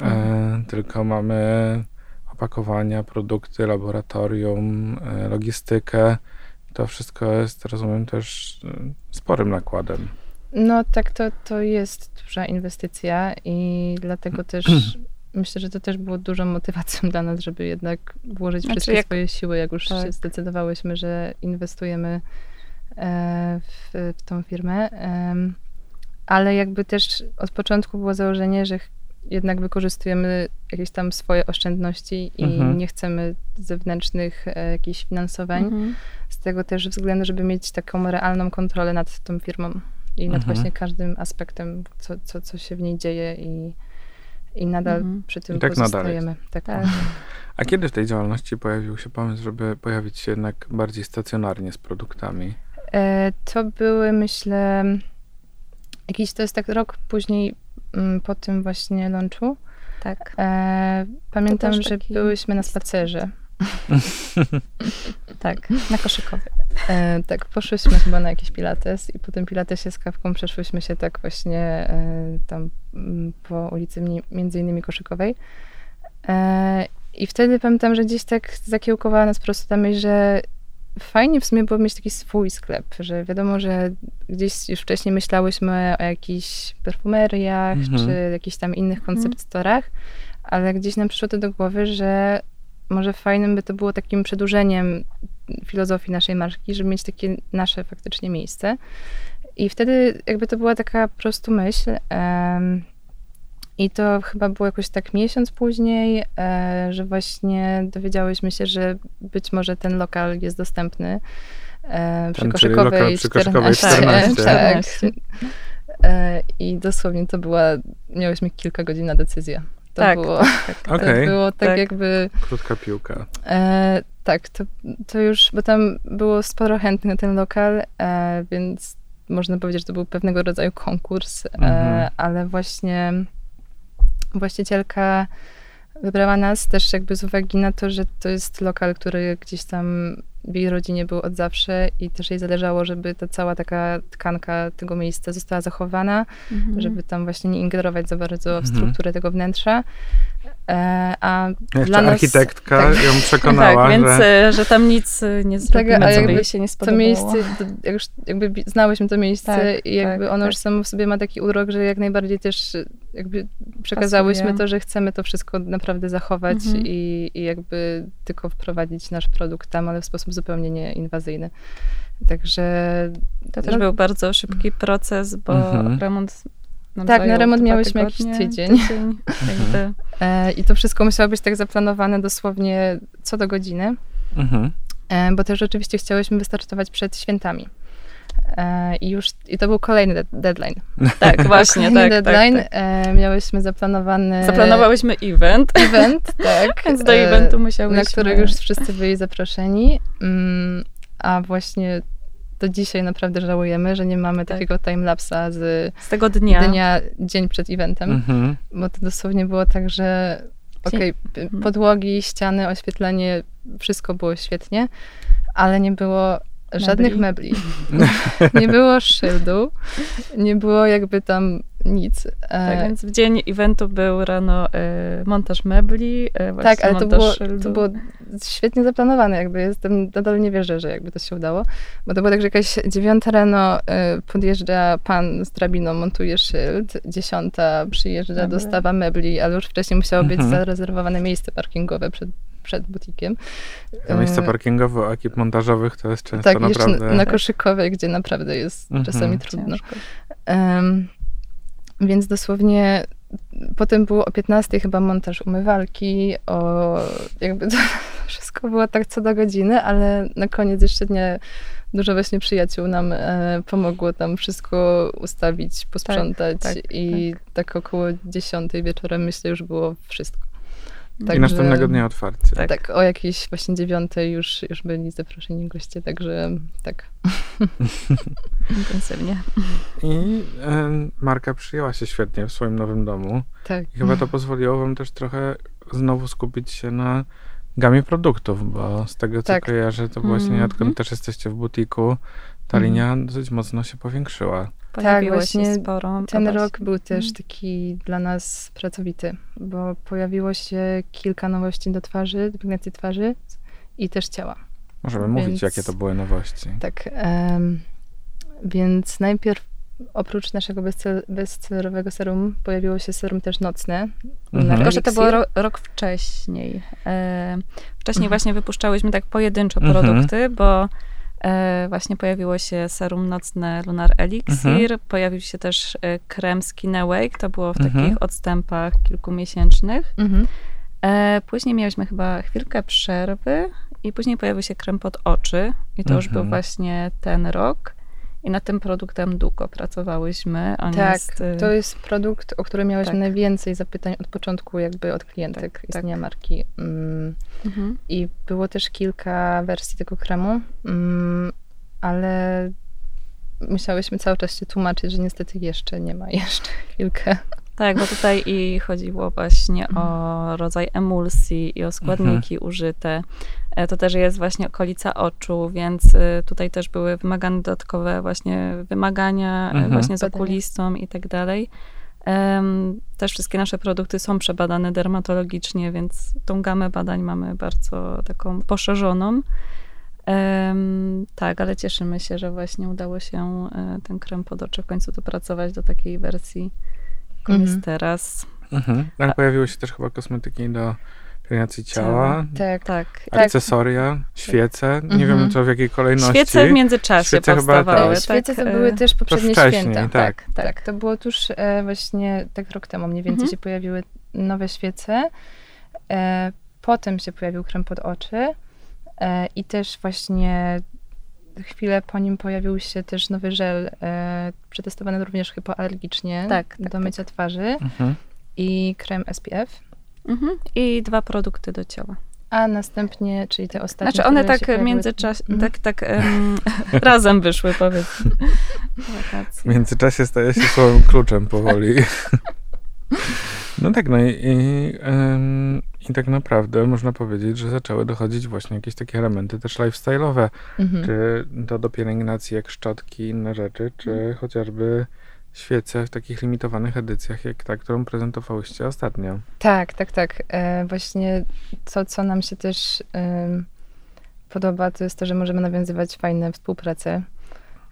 mhm. tylko mamy opakowania, produkty, laboratorium, e, logistykę. To wszystko jest, rozumiem, też e, sporym nakładem. No tak, to, to jest duża inwestycja i dlatego też myślę, że to też było dużą motywacją dla nas, żeby jednak włożyć znaczy, wszystkie jak, swoje siły, jak już tak. się zdecydowałyśmy, że inwestujemy e, w, w tą firmę. ale jakby też od początku było założenie, że jednak wykorzystujemy jakieś tam swoje oszczędności i mhm. nie chcemy zewnętrznych e, jakichś finansowań. Mhm. Z tego też względu, żeby mieć taką realną kontrolę nad tą firmą i nad mhm. właśnie każdym aspektem, co, co, co się w niej dzieje i i nadal mhm. przy tym I tak pozostajemy. Tak. tak. A kiedy w tej działalności pojawił się pomysł, żeby pojawić się jednak bardziej stacjonarnie z produktami? E, to były, myślę, jakiś, to jest tak rok później mm, po tym właśnie lunchu. Tak. E, pamiętam, że byłyśmy na spacerze. tak, na koszykowej. E, tak, poszłyśmy chyba na jakiś pilates i po tym pilatesie z kawką przeszłyśmy się tak właśnie e, tam m, po ulicy między innymi Koszykowej. E, I wtedy pamiętam, że gdzieś tak zakiełkowała nas po prostu ta myśl, że fajnie w sumie było mieć taki swój sklep, że wiadomo, że gdzieś już wcześniej myślałyśmy o jakichś perfumeriach, mhm. czy jakichś tam innych koncept mhm. storach, ale gdzieś nam przyszło to do głowy, że może fajnym by to było takim przedłużeniem filozofii naszej marki, żeby mieć takie nasze faktycznie miejsce. I wtedy jakby to była taka po prostu myśl. Um, i to chyba było jakoś tak miesiąc później, e, że właśnie dowiedziałyśmy się, że być może ten lokal jest dostępny e, przy ten, Koszykowej przy Koszykowej 14. 14. Tak, tak. I dosłownie to była, miałyśmy kilka godzin na decyzję. To tak, było, tak, tak. Okay. To było tak, tak, jakby... Krótka piłka. E, tak, to, to już, bo tam było sporo chętnych na ten lokal, e, więc można powiedzieć, że to był pewnego rodzaju konkurs, e, mhm. ale właśnie właścicielka wybrała nas też jakby z uwagi na to, że to jest lokal, który gdzieś tam w jej rodzinie był od zawsze i też jej zależało, żeby ta cała taka tkanka tego miejsca została zachowana, mhm. żeby tam właśnie nie ingerować za bardzo w mhm. strukturę tego wnętrza. E, a Jeszcze dla nas, architektka tak, ją przekonała, tak, więc że... że tam nic nie zrobimy, tak, co by jej się nie spodobało. To miejsce, jak już jakby znałyśmy to miejsce tak, i jakby tak, ono już tak. samo w sobie ma taki urok, że jak najbardziej też jakby przekazałyśmy Pasuje. to, że chcemy to wszystko naprawdę zachować mhm. i, i jakby tylko wprowadzić nasz produkt tam, ale w sposób zupełnie nieinwazyjny. Także... To też no, był bardzo szybki proces, bo mhm. remont nam Tak, na remont miałyśmy jakiś tydzień. tydzień. E, I to wszystko musiało być tak zaplanowane dosłownie co do godziny, Mhm. e, bo też rzeczywiście chciałyśmy wystartować przed świętami. E, I już, i to był kolejny de- deadline. Tak, właśnie, Kolejny tak, deadline. tak, tak. Miałyśmy zaplanowany Zaplanowałyśmy event, event, tak. więc do eventu musiałyśmy... na którego już wszyscy byli zaproszeni. Mm, a właśnie do dzisiaj naprawdę żałujemy, że nie mamy Tak. takiego timelapsa z Z tego dnia. dnia, dzień przed eventem, Mhm. bo to dosłownie było tak, że okej, p- Mhm. podłogi, ściany, oświetlenie, wszystko było świetnie, ale nie było żadnych mebli. nie było szyldu, nie było jakby tam nic. E, Tak, więc w dzień eventu był rano e, montaż mebli, e, właśnie Tak, ale to było, szyldu. to było świetnie zaplanowane, jakby jestem, nadal nie wierzę, że jakby to się udało, bo to było tak, że jakaś dziewiąta rano y, podjeżdża pan z drabiną, montuje szyld, dziesiąta przyjeżdża, Dobra. dostawa mebli, ale już wcześniej musiało być Mhm. zarezerwowane miejsce parkingowe przed, przed butikiem. A miejsce parkingowe u ekip montażowych to jest często Tak, jeszcze naprawdę... na koszykowej, gdzie naprawdę jest Mhm. czasami trudno. Ciężko. Więc dosłownie potem było o 15 chyba montaż umywalki, o jakby to wszystko było tak co do godziny, ale na koniec jeszcze dnia dużo właśnie przyjaciół nam e, pomogło tam wszystko ustawić, posprzątać tak, i tak. około 10 wieczorem myślę już było wszystko. I Także- następnego dnia otwarcie. Tak. Tak, o jakiejś właśnie dziewiątej już, już byli zaproszeni goście, także tak. Intensywnie. I e, marka przyjęła się świetnie w swoim nowym domu. Tak. I chyba to pozwoliło wam też trochę znowu skupić się na gamie produktów, bo z tego co Tak. kojarzę, to właśnie Mhm. odkąd też jesteście w butiku, ta Mhm. linia dosyć mocno się powiększyła. Pojawiło właśnie się sporo. Ten rok był też Mhm. taki dla nas pracowity, bo pojawiło się kilka nowości do twarzy, do pielęgnacji twarzy i też ciała. Możemy mówić, Więc- jakie to były nowości. Tak. em, więc najpierw oprócz naszego bestsellerowego serum pojawiło się serum też nocne. Mhm. Tylko, że to było ro, rok wcześniej. E, wcześniej Mhm. właśnie wypuszczałyśmy tak pojedynczo Mhm. produkty, bo właśnie pojawiło się serum nocne Lunar Elixir, pojawił się też e, krem Skin Awake, to było w Mhm. takich odstępach kilkumiesięcznych. Mhm. E, później miałyśmy chyba chwilkę przerwy i później pojawił się krem pod oczy i to już Mhm. był właśnie ten rok. I nad tym produktem długo pracowałyśmy. On Tak, jest, y, to jest produkt, o który miałyśmy tak. najwięcej zapytań od początku jakby od klientek Tak, istnienia marki. Mm, mhm. I było też kilka wersji tego kremu, mm, ale musiałyśmy cały czas się tłumaczyć, że niestety jeszcze nie ma, jeszcze chwilkę. Tak, bo tutaj i chodziło właśnie o rodzaj emulsji i o składniki użyte. E, To też jest właśnie okolica oczu, więc e, tutaj też były wymagane dodatkowe właśnie wymagania e, Mhm. właśnie z okulistą i tak dalej. Też wszystkie nasze produkty są przebadane dermatologicznie, więc tą gamę badań mamy bardzo taką poszerzoną. Em, tak, ale cieszymy się, że właśnie udało się e, ten krem pod oczy w końcu dopracować do takiej wersji, jaką Mhm. jest teraz. Mhm. Ale pojawiły się też chyba kosmetyki do pielęgnacji ciała, Ciała. Tak. Tak. akcesoria, świece. Nie Mhm. wiem co w jakiej kolejności. Świece w międzyczasie Świece chyba powstawały. tak. Świece to tak, były e, też poprzednie święta. tak. Tak, tak. To było tuż e, właśnie tak rok temu mniej więcej Mhm. się pojawiły nowe świece. E, potem się pojawił krem pod oczy e, i też właśnie chwilę po nim pojawił się też nowy żel, e, przetestowany również hipoalergicznie Tak, tak, do mycia twarzy Mhm. i krem SPF. Mhm. I dwa produkty do ciała. A następnie, czyli te ostatnie. Znaczy one tak w międzyczasie, Mhm. tak, tak em, razem wyszły powiedzmy. Wakacje. W międzyczasie staje się słowem kluczem powoli. No tak, no i, i, i tak naprawdę można powiedzieć, że zaczęły dochodzić właśnie jakieś takie elementy też lifestyle'owe, Mhm. czy to do pielęgnacji jak szczotki inne rzeczy, czy chociażby świece w takich limitowanych edycjach, jak ta, którą prezentowałyście ostatnio. Tak, tak, tak. E, właśnie to, co nam się też em, podoba, to jest to, że możemy nawiązywać fajne współprace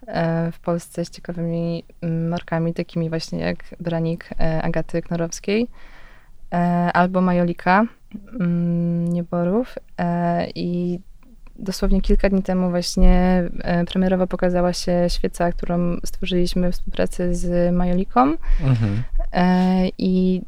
e, w Polsce z ciekawymi markami, takimi właśnie jak Branik e, Agaty Knorowskiej e, albo Majolika Nieborów. E, I dosłownie kilka dni temu właśnie e, premierowo pokazała się świeca, którą stworzyliśmy w współpracy z Majoliką Mhm. e, i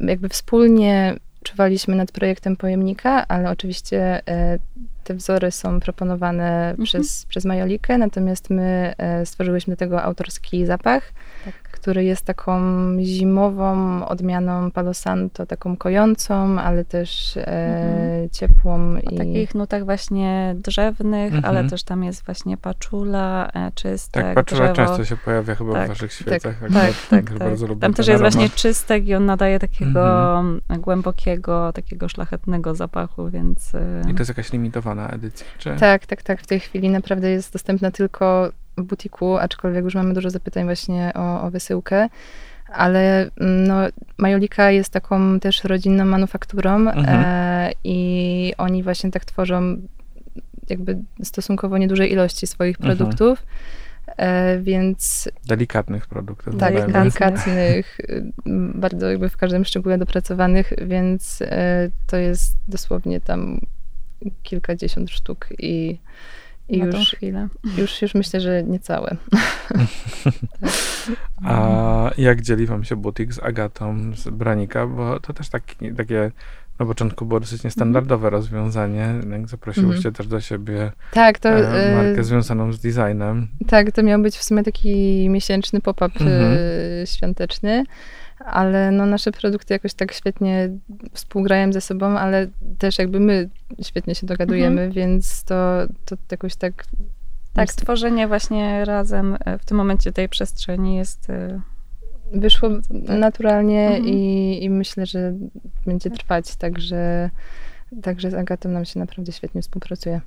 jakby wspólnie czuwaliśmy nad projektem pojemnika, ale oczywiście e, te wzory są proponowane przez, przez Majolikę, natomiast my e, stworzyłyśmy do tego autorski zapach, Tak. który jest taką zimową odmianą Palo Santo, taką kojącą, ale też e, Mhm. ciepłą. O i... takich nutach właśnie drzewnych, Mhm. ale też tam jest właśnie paczula, e, czystek, Tak, paczula drzewo. często się pojawia chyba w Tak, waszych świecach. Tak, tak, też tak. Bardzo lubię Tam też jest właśnie czystek i on nadaje takiego Mhm. głębokiego, takiego szlachetnego zapachu, więc... I to jest jakaś limitowana edycja, czy? Tak, tak, tak. W tej chwili naprawdę jest dostępna tylko w butiku, aczkolwiek już mamy dużo zapytań właśnie o, o wysyłkę. Ale mm, no, Majolika jest taką też rodzinną manufakturą Mhm. e, i oni właśnie tak tworzą jakby stosunkowo niedużej ilości swoich Mhm. produktów, e, więc Delikatnych produktów. tak, delikatnych, bardzo jakby w każdym szczególe dopracowanych, więc e, to jest dosłownie tam kilkadziesiąt sztuk i, i już, chwilę. już, już myślę, że niecałe. A jak dzieli wam się butik z Agatą z Branika? Bo to też taki, takie na początku było dosyć niestandardowe rozwiązanie. Jak zaprosiłyście też do siebie Tak, to, e, e, markę związaną z designem. tak, to miał być w sumie taki miesięczny pop-up Mhm. e, świąteczny, ale no nasze produkty jakoś tak świetnie współgrają ze sobą, ale też jakby my świetnie się dogadujemy, więc to, to jakoś tak Tak, stworzenie właśnie razem e, w tym momencie tej przestrzeni jest... e, wyszło naturalnie Mhm. i, i myślę, że będzie trwać, także, także z Agatą nam się naprawdę świetnie współpracuje.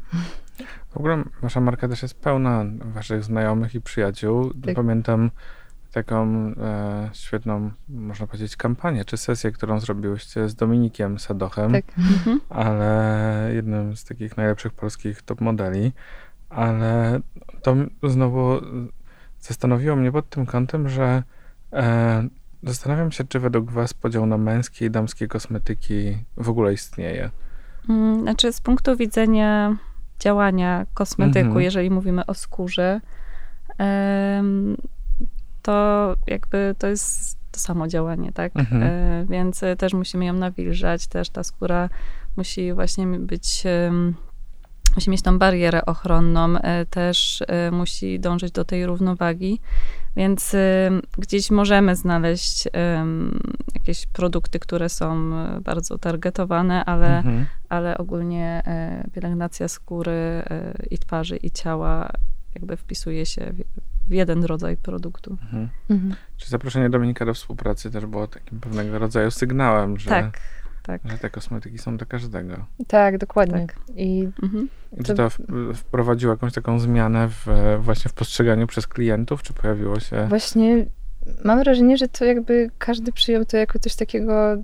W ogóle wasza marka też jest pełna waszych znajomych i przyjaciół. Tak. Pamiętam taką e, świetną, można powiedzieć, kampanię czy sesję, którą zrobiłyście z Dominikiem Sadochem. Tak. mhm. ale jednym z takich najlepszych polskich top modeli. Ale to znowu zastanowiło mnie pod tym kątem, że e, zastanawiam się, czy według Was podział na męskie i damskie kosmetyki w ogóle istnieje. Mm, Znaczy, z punktu widzenia działania kosmetyku, Mhm. jeżeli mówimy o skórze, to jakby to jest to samo działanie, tak? Mhm. E, Więc e, też musimy ją nawilżać, też ta skóra musi właśnie być, em, musi mieć tą barierę ochronną, e, też e, musi dążyć do tej równowagi. Więc em, gdzieś możemy znaleźć jakieś produkty, które są e, bardzo targetowane, ale Mhm. ale ogólnie e, pielęgnacja skóry e, i twarzy i ciała jakby wpisuje się w, w jeden rodzaj produktu. Mhm. Mhm. Czy zaproszenie Dominika do współpracy też było takim pewnego rodzaju sygnałem, że, Tak, tak. że te kosmetyki są dla każdego? Tak, dokładnie. Tak. I Mhm. I czy to wprowadziło jakąś taką zmianę w, właśnie w postrzeganiu przez klientów, czy pojawiło się... Właśnie mam wrażenie, że to jakby każdy przyjął to jako coś takiego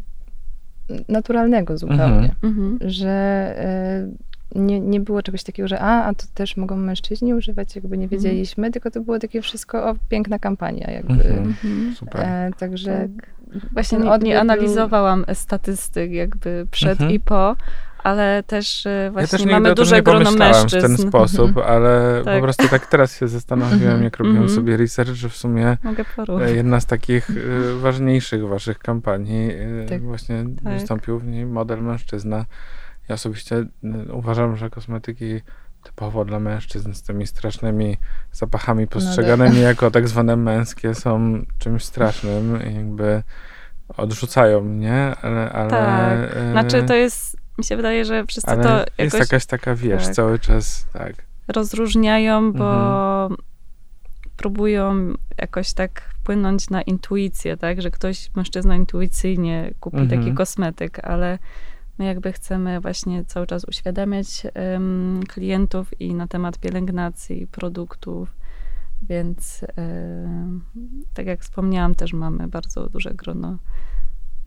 naturalnego zupełnie. Mhm. Mhm. Że e, nie, nie było czegoś takiego, że a, a to też mogą mężczyźni używać, jakby nie wiedzieliśmy, tylko to było takie wszystko, o, piękna kampania jakby. Mhm. Mhm. Super. E, także Właśnie ten nie, nie był- analizowałam statystyk jakby przed Mhm. i po, ale też e, Ja właśnie też mamy duże nie grono mężczyzn. w ten sposób, ale po Tak. prostu tak teraz się zastanowiłem, jak robiłem Mhm. sobie research, że w sumie Mogę e, jedna z takich e, ważniejszych waszych kampanii e, Tak. właśnie Tak. wystąpił w niej model mężczyzna. Ja osobiście e, uważam, że kosmetyki typowo dla mężczyzn z tymi strasznymi zapachami postrzeganymi jako tak zwane męskie są czymś strasznym i jakby odrzucają mnie, ale... ale Tak. e, Znaczy to jest, mi się wydaje, że wszyscy ale to jest jakoś jakaś taka, wiesz, tak. cały czas, tak. rozróżniają, bo Mhm. próbują jakoś tak wpłynąć na intuicję, tak, że ktoś, mężczyzna intuicyjnie kupi Mhm. taki kosmetyk, ale my jakby chcemy właśnie cały czas uświadamiać em, klientów i na temat pielęgnacji produktów, więc tak jak wspomniałam, też mamy bardzo duże grono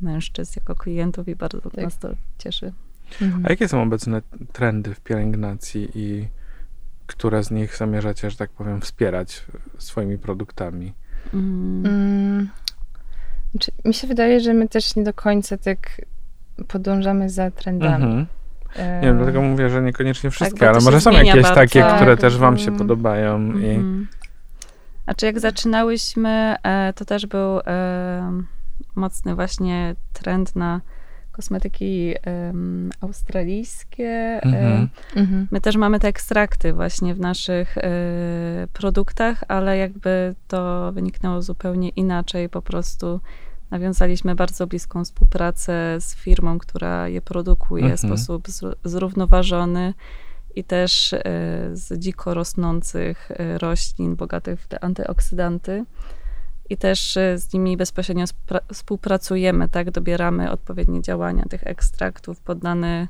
mężczyzn jako klientów i bardzo Tak. nas to cieszy. mhm. A jakie są obecne trendy w pielęgnacji i które z nich zamierzacie, że tak powiem, wspierać swoimi produktami? Mm. Mm, znaczy, mi się wydaje, że my też nie do końca tak podążamy za trendami. Mhm. Nie wiem, dlatego mówię, że niekoniecznie wszystkie, bo to ale może są jakieś bardzo. takie, które Tak. też wam się Mm. podobają. I... Mhm. Znaczy jak zaczynałyśmy, e, to też był e, mocny właśnie trend na kosmetyki australijskie. e, Mhm. Mhm. My też mamy te ekstrakty właśnie w naszych e, produktach, ale jakby to wyniknęło zupełnie inaczej. Po prostu nawiązaliśmy bardzo bliską współpracę z firmą, która je produkuje w Mhm. sposób zr- zrównoważony i też e, z dziko rosnących e, roślin bogatych w te antyoksydanty. I też e, z nimi bezpośrednio współpracujemy, tak? Dobieramy odpowiednie działania tych ekstraktów pod dany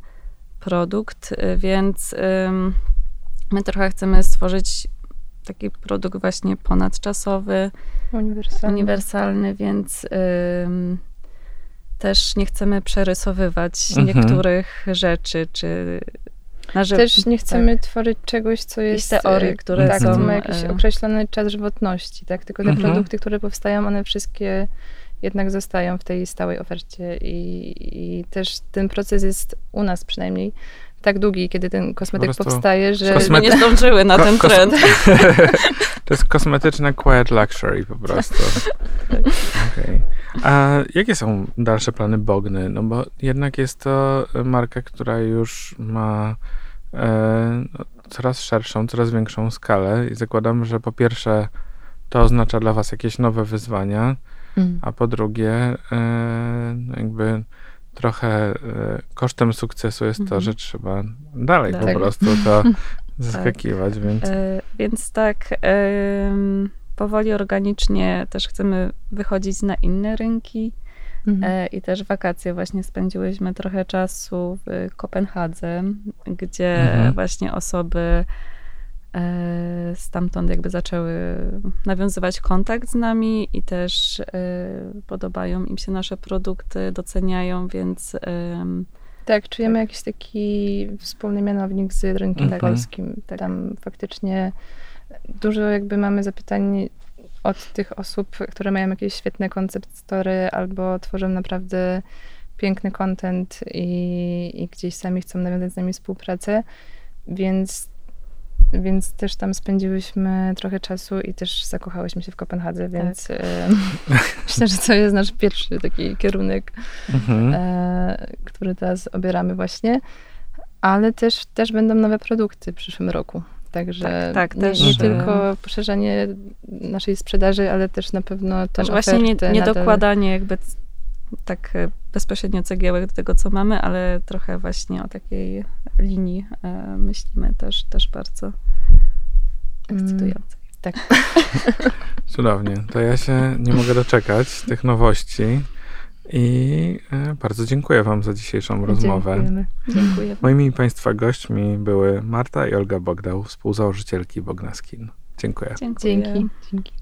produkt, więc my trochę chcemy stworzyć taki produkt właśnie ponadczasowy, Uniwersalny. uniwersalny, więc ym, też nie chcemy przerysowywać Mhm. niektórych rzeczy, czy na żywo. Też nie chcemy tworzyć czegoś, co jest... teorie, e, które tak, są, ma jakiś e, określony czas żywotności, tak? Tylko te Mhm. produkty, które powstają, one wszystkie jednak zostają w tej stałej ofercie i, i też ten proces jest u nas przynajmniej tak długi, kiedy ten kosmetyk Po powstaje, że... Kosmety- nie zdążyły na Ko- ten trend. To jest kosmetyczne quiet luxury po prostu. Okej. A jakie są dalsze plany Bogny? No bo jednak jest to marka, która już ma e, no, coraz szerszą, coraz większą skalę i zakładam, że po pierwsze to oznacza dla was jakieś nowe wyzwania, Mm. a po drugie e, no jakby trochę e, kosztem sukcesu jest to, Mhm. że trzeba dalej Tak. po prostu to zaskakiwać, więc E, Więc tak, em, powoli, organicznie też chcemy wychodzić na inne rynki. Mhm. E, I też wakacje właśnie spędziłyśmy trochę czasu w Kopenhadze, gdzie Mhm. właśnie osoby e, stamtąd jakby zaczęły nawiązywać kontakt z nami i też e, podobają im się nasze produkty, doceniają, więc Tak, czujemy jakiś taki wspólny mianownik z rynkiem Mhm. polskim. Tam faktycznie dużo jakby mamy zapytań od tych osób, które mają jakieś świetne koncept story albo tworzą naprawdę piękny content i, i gdzieś sami chcą nawiązać z nami współpracę, więc, więc też tam spędziłyśmy trochę czasu i też zakochałyśmy się w Kopenhadze, więc e, myślę, że to jest nasz pierwszy taki kierunek mhm. e, który teraz obieramy właśnie, ale też, też będą nowe produkty w przyszłym roku. Także Tak, tak, nie, też, nie e, tylko poszerzanie naszej sprzedaży, ale też na pewno też właśnie nie, nie dokładanie jakby tak e, bezpośrednio cegiełek do tego, co mamy, ale trochę właśnie o takiej linii e, myślimy też, też bardzo ekscytującej. Tak. Cudownie. To ja się nie mogę doczekać tych nowości i e, bardzo dziękuję Wam za dzisiejszą rozmowę. Dziękujemy. Dziękuję. Moimi Państwa gośćmi były Marta i Olga Bogdał, współzałożycielki Bogna Skin. Dziękuję. Dziękuję. Dzięki. Dzięki.